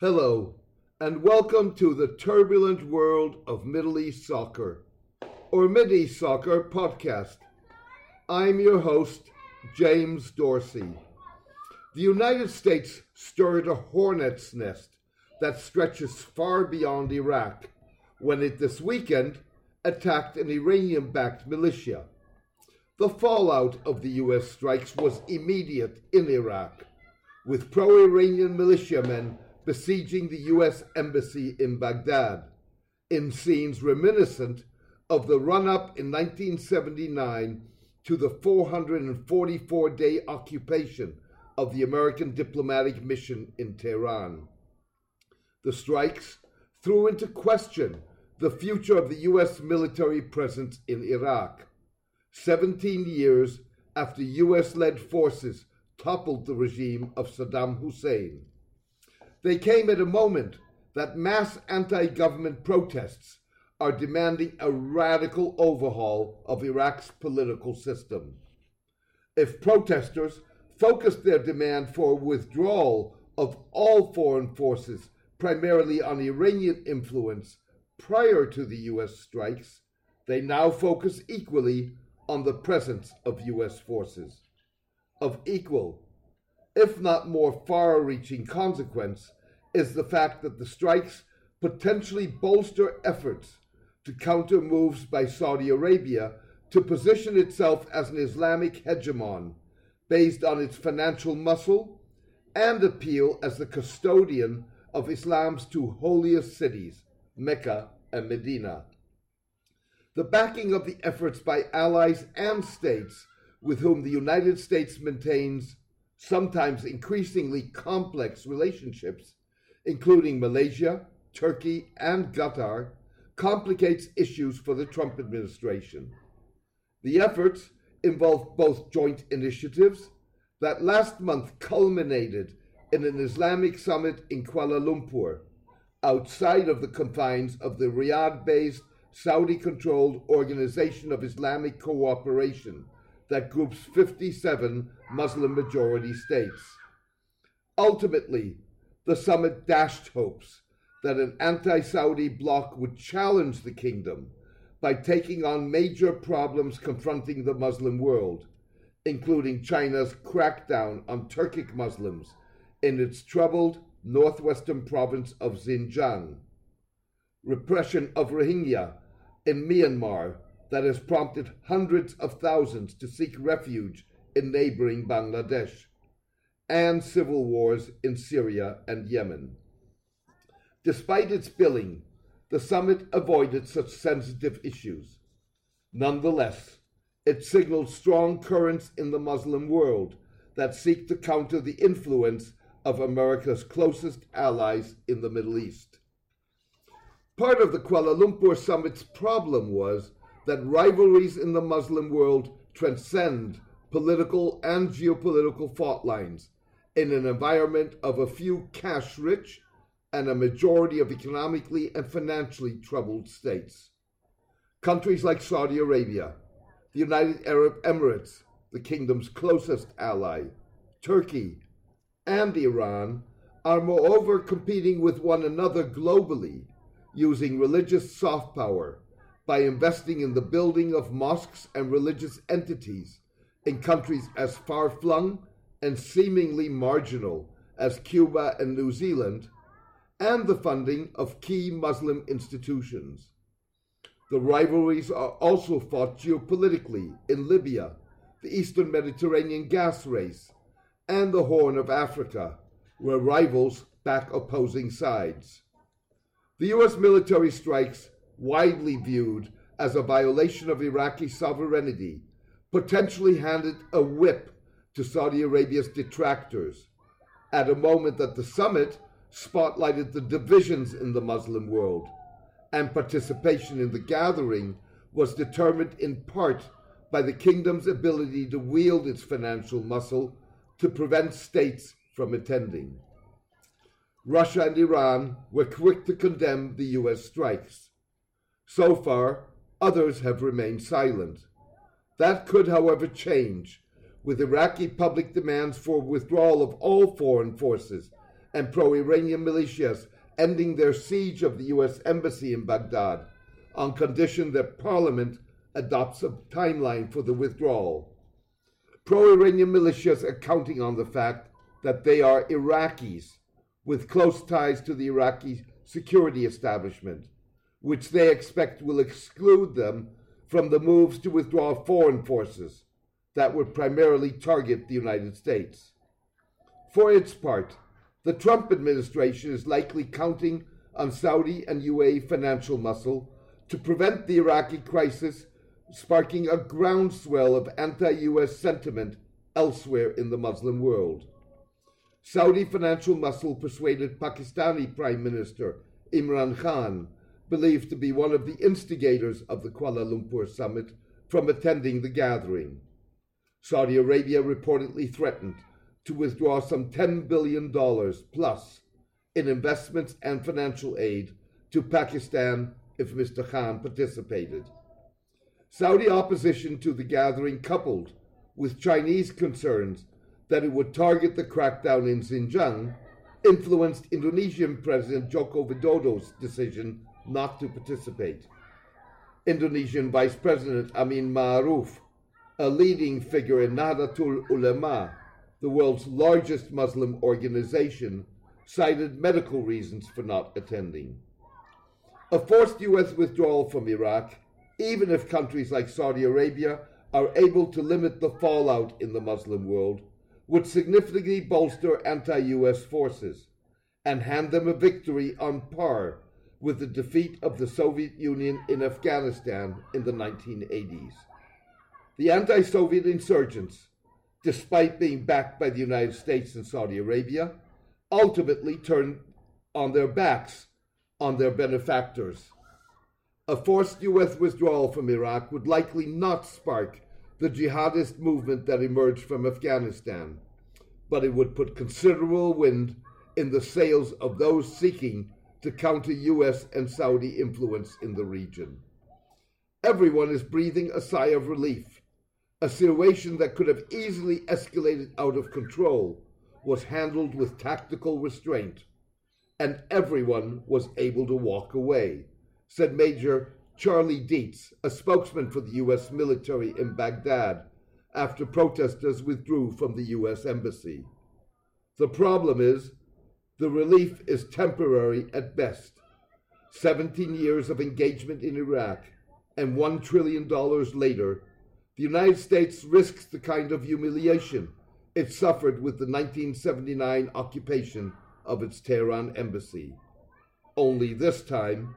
Hello, and welcome to the turbulent world of Middle East soccer, or East Soccer podcast. I'm your host, James Dorsey. The United States stirred a hornet's nest that stretches far beyond Iraq when it this weekend attacked an Iranian backed militia. The fallout of the US strikes was immediate in Iraq, with pro Iranian militiamen besieging the US Embassy in Baghdad, in scenes reminiscent of the run up in 1979 to the 444 day occupation of the American diplomatic mission in Tehran. The strikes threw into question the future of the U.S. military presence in Iraq, 17 years after U.S. led forces toppled the regime of Saddam Hussein. They came at a moment that mass anti government protests are demanding a radical overhaul of Iraq's political system. If protesters focused their demand for withdrawal of all foreign forces primarily on Iranian influence prior to the US strikes, they now focus equally on the presence of US forces. Of equal, if not more far reaching consequence, is the fact that the strikes potentially bolster efforts to counter moves by Saudi Arabia to position itself as an Islamic hegemon based on its financial muscle and appeal as the custodian of Islam's two holiest cities, Mecca and Medina. The backing of the efforts by allies and states with whom the United States maintains sometimes increasingly complex relationships, including Malaysia, Turkey, and Qatar, complicates issues for the Trump administration. The efforts involve both joint initiatives that last month culminated in an Islamic summit in Kuala Lumpur, outside of the confines of the Riyadh based Saudi controlled Organization of Islamic Cooperation that groups 57 Muslim majority states. Ultimately, the summit dashed hopes that an anti Saudi bloc would challenge the kingdom by taking on major problems confronting the Muslim world, including China's crackdown on Turkic Muslims in its troubled northwestern province of Xinjiang, repression of Rohingya in Myanmar that has prompted hundreds of thousands to seek refuge in neighboring Bangladesh, and civil wars in Syria and Yemen. Despite its billing, the summit avoided such sensitive issues. Nonetheless, it signaled strong currents in the Muslim world that seek to counter the influence of America's closest allies in the Middle East. Part of the Kuala Lumpur summit's problem was that rivalries in the Muslim world transcend political and geopolitical fault lines in an environment of a few cash rich and a majority of economically and financially troubled states. Countries like Saudi Arabia, the United Arab Emirates, the kingdom's closest ally, Turkey, and Iran are moreover competing with one another globally using religious soft power by investing in the building of mosques and religious entities in countries as far flung and seemingly marginal as Cuba and New Zealand, and the funding of key Muslim institutions. The rivalries are also fought geopolitically in Libya, the Eastern Mediterranean gas race, and the Horn of Africa, where rivals back opposing sides. The U.S. military strikes, widely viewed as a violation of Iraqi sovereignty, potentially handed a whip to Saudi Arabia's detractors at a moment that the summit spotlighted the divisions in the Muslim world, and participation in the gathering was determined in part by the kingdom's ability to wield its financial muscle to prevent states from attending. Russia and Iran were quick to condemn the US strikes. So far, others have remained silent. That could, however, change with Iraqi public demands for withdrawal of all foreign forces and pro Iranian militias ending their siege of the US Embassy in Baghdad on condition that Parliament adopts a timeline for the withdrawal. Pro Iranian militias are counting on the fact that they are Iraqis with close ties to the Iraqi security establishment, which they expect will exclude them from the moves to withdraw foreign forces that would primarily target the United States. For its part, the Trump administration is likely counting on Saudi and UAE financial muscle to prevent the Iraqi crisis sparking a groundswell of anti US sentiment elsewhere in the Muslim world. Saudi financial muscle persuaded Pakistani Prime Minister Imran Khan, believed to be one of the instigators of the Kuala Lumpur summit, from attending the gathering. Saudi Arabia reportedly threatened to withdraw some $10 billion plus in investments and financial aid to Pakistan if Mr. Khan participated. Saudi opposition to the gathering, coupled with Chinese concerns that it would target the crackdown in Xinjiang, influenced Indonesian President Joko Widodo's decision not to participate. Indonesian Vice President Amin Ma'ruf, a leading figure in Nahdlatul Ulama, the world's largest Muslim organization, cited medical reasons for not attending. A forced U.S. withdrawal from Iraq, even if countries like Saudi Arabia are able to limit the fallout in the Muslim world, would significantly bolster anti US forces and hand them a victory on par with the defeat of the Soviet Union in Afghanistan in the 1980s. The anti Soviet insurgents, despite being backed by the United States and Saudi Arabia, ultimately turned on their backs on their benefactors. A forced U.S. withdrawal from Iraq would likely not spark the jihadist movement that emerged from Afghanistan, but it would put considerable wind in the sails of those seeking to counter U.S. and Saudi influence in the region. Everyone is breathing a sigh of relief. A situation that could have easily escalated out of control was handled with tactical restraint, and everyone was able to walk away, said Major Charlie Dietz, a spokesman for the U.S. military in Baghdad, after protesters withdrew from the U.S. Embassy. The problem is the relief is temporary at best. 17 years of engagement in Iraq and $1 trillion later, the United States risks the kind of humiliation it suffered with the 1979 occupation of its Tehran embassy. Only this time,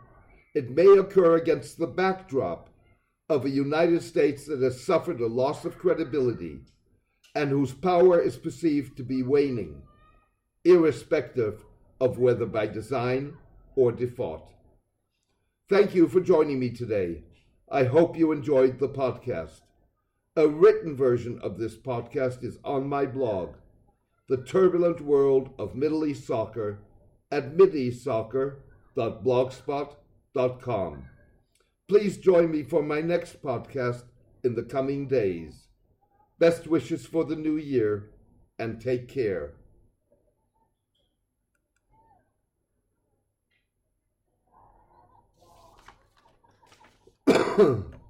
it may occur against the backdrop of a United States that has suffered a loss of credibility and whose power is perceived to be waning, irrespective of whether by design or default. Thank you for joining me today. I hope you enjoyed the podcast. A written version of this podcast is on my blog, The Turbulent World of Middle East Soccer, at mideastsoccer.blogspot.com. Please join me for my next podcast in the coming days. Best wishes for the new year and take care. Hmm.